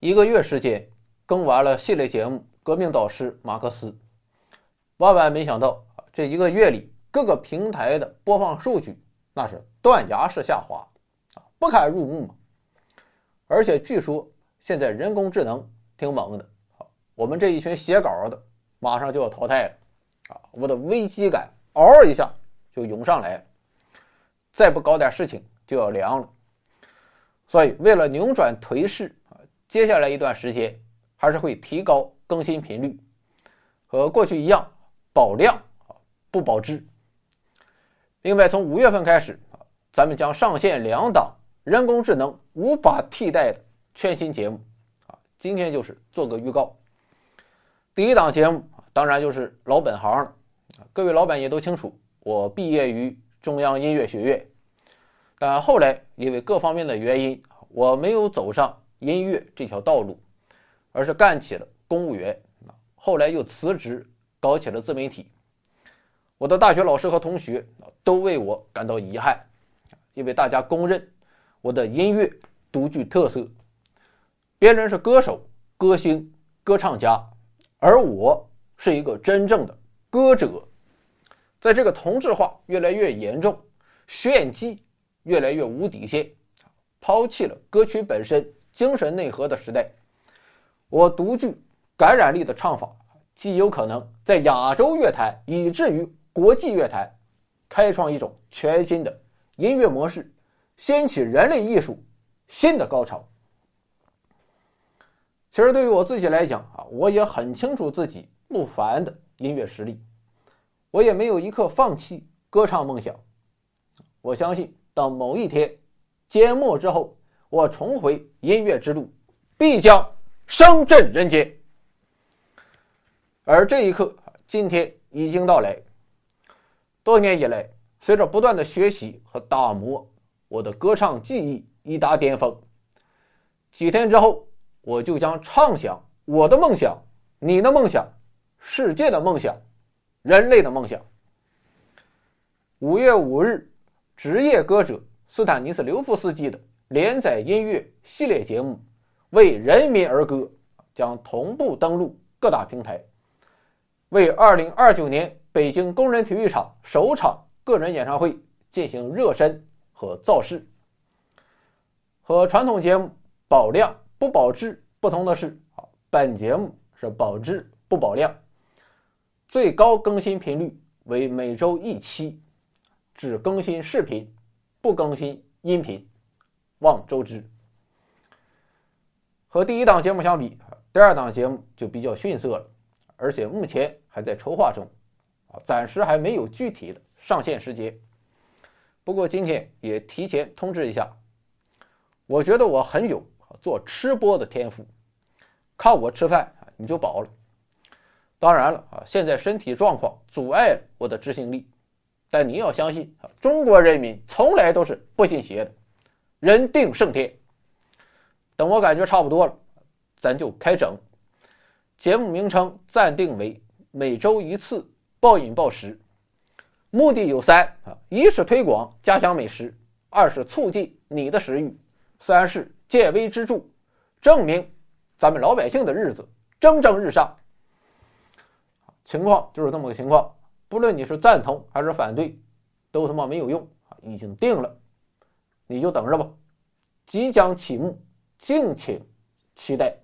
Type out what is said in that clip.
一个月时间更完了系列节目《革命导师马克思》，万万没想到这一个月里各个平台的播放数据那是断崖式下滑，不堪入目嘛。而且据说现在人工智能挺猛的，我们这一群写稿的马上就要淘汰了啊，我的危机感嗷一下就涌上来，再不搞点事情就要凉了。所以为了扭转颓势，接下来一段时间还是会提高更新频率，和过去一样保量啊不保质。另外，从五月份开始，咱们将上线两档人工智能无法替代的全新节目啊。今天就是做个预告。第一档节目当然就是老本行了，各位老板也都清楚，我毕业于中央音乐学院。但后来因为各方面的原因，我没有走上音乐这条道路，而是干起了公务员。后来又辞职，搞起了自媒体。我的大学老师和同学都为我感到遗憾，因为大家公认我的音乐独具特色。别人是歌手、歌星、歌唱家，而我是一个真正的歌者。在这个同质化越来越严重，炫技。越来越无底线，抛弃了歌曲本身精神内核的时代，我独具感染力的唱法，极有可能在亚洲乐坛以至于国际乐坛，开创一种全新的音乐模式，掀起人类艺术新的高潮。其实对于我自己来讲啊，我也很清楚自己不凡的音乐实力，我也没有一刻放弃歌唱梦想，我相信。到某一天，缄默之后，我重回音乐之路，必将声震人间。而这一刻，今天已经到来。多年以来，随着不断的学习和打磨，我的歌唱技艺已达巅峰。几天之后，我就将唱响我的梦想，你的梦想，世界的梦想，人类的梦想。五月五日。职业歌者斯坦尼斯刘夫斯基的连载音乐系列节目《为人民而歌》将同步登陆各大平台，为2029年北京工人体育场首场个人演唱会进行热身和造势。和传统节目保量不保质不同的是，啊，本节目是保质不保量，最高更新频率为每周一期。只更新视频，不更新音频，望周知。和第一档节目相比，第二档节目就比较逊色了，而且目前还在筹划中，啊，暂时还没有具体的上线时间。不过今天也提前通知一下，我觉得我很有做吃播的天赋，靠我吃饭你就饱了。当然了啊，现在身体状况阻碍我的执行力。但你要相信啊，中国人民从来都是不信邪的，人定胜天。等我感觉差不多了，咱就开整。节目名称暂定为每周一次暴饮暴食，目的有三啊：一是推广家乡美食，二是促进你的食欲，三是借微知著，证明咱们老百姓的日子蒸蒸日上。情况就是这么个情况。不论你是赞同还是反对，都他妈没有用啊！已经定了，你就等着吧，即将启幕，敬请期待。